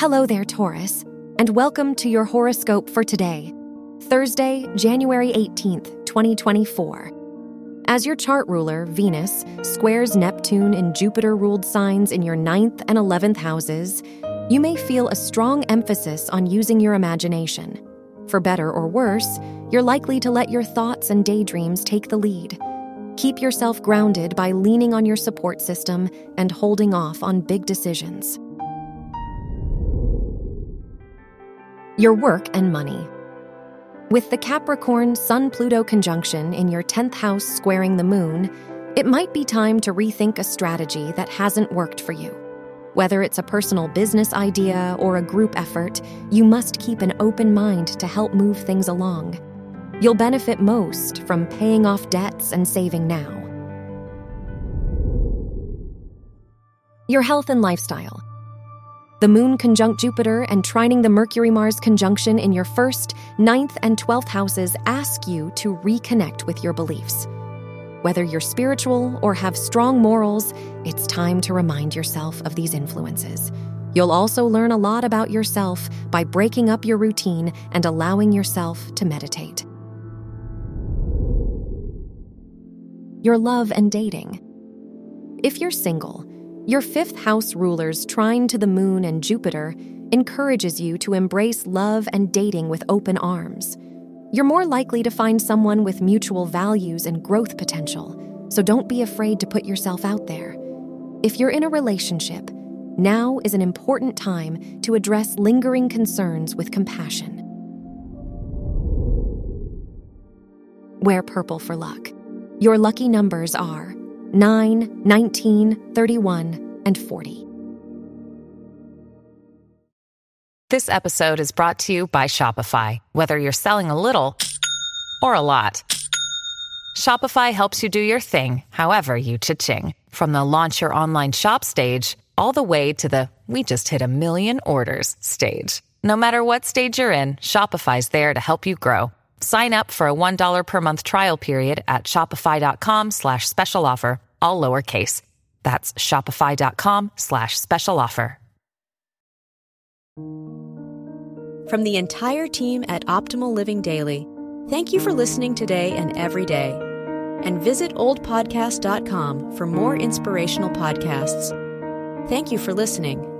Hello there, Taurus, and welcome to your horoscope for today, Thursday, January 18th, 2024. As your chart ruler, Venus, squares Neptune in Jupiter ruled signs in your ninth and 11th houses, you may feel a strong emphasis on using your imagination. For better or worse, you're likely to let your thoughts and daydreams take the lead. Keep yourself grounded by leaning on your support system and holding off on big decisions. Your work and money. With the Capricorn Sun Pluto conjunction in your 10th house squaring the moon, it might be time to rethink a strategy that hasn't worked for you. Whether it's a personal business idea or a group effort, you must keep an open mind to help move things along. You'll benefit most from paying off debts and saving now. Your health and lifestyle. The moon conjunct Jupiter and trining the Mercury Mars conjunction in your first, ninth, and 12th houses ask you to reconnect with your beliefs. Whether you're spiritual or have strong morals, it's time to remind yourself of these influences. You'll also learn a lot about yourself by breaking up your routine and allowing yourself to meditate. Your love and dating. If you're single, your fifth house ruler's trine to the moon and Jupiter encourages you to embrace love and dating with open arms. You're more likely to find someone with mutual values and growth potential, so don't be afraid to put yourself out there. If you're in a relationship, now is an important time to address lingering concerns with compassion. Wear purple for luck. Your lucky numbers are 9, 19, 31, and 40. This episode is brought to you by Shopify. Whether you're selling a little or a lot, Shopify helps you do your thing, however you cha-ching. From the launch your online shop stage, all the way to the we just hit a million orders stage. No matter what stage you're in, Shopify's there to help you grow. Sign up for a $1 per month trial period at shopify.com slash special offer, all lowercase. That's shopify.com slash special offer. From the entire team at Optimal Living Daily, thank you for listening today and every day. And visit oldpodcast.com for more inspirational podcasts. Thank you for listening.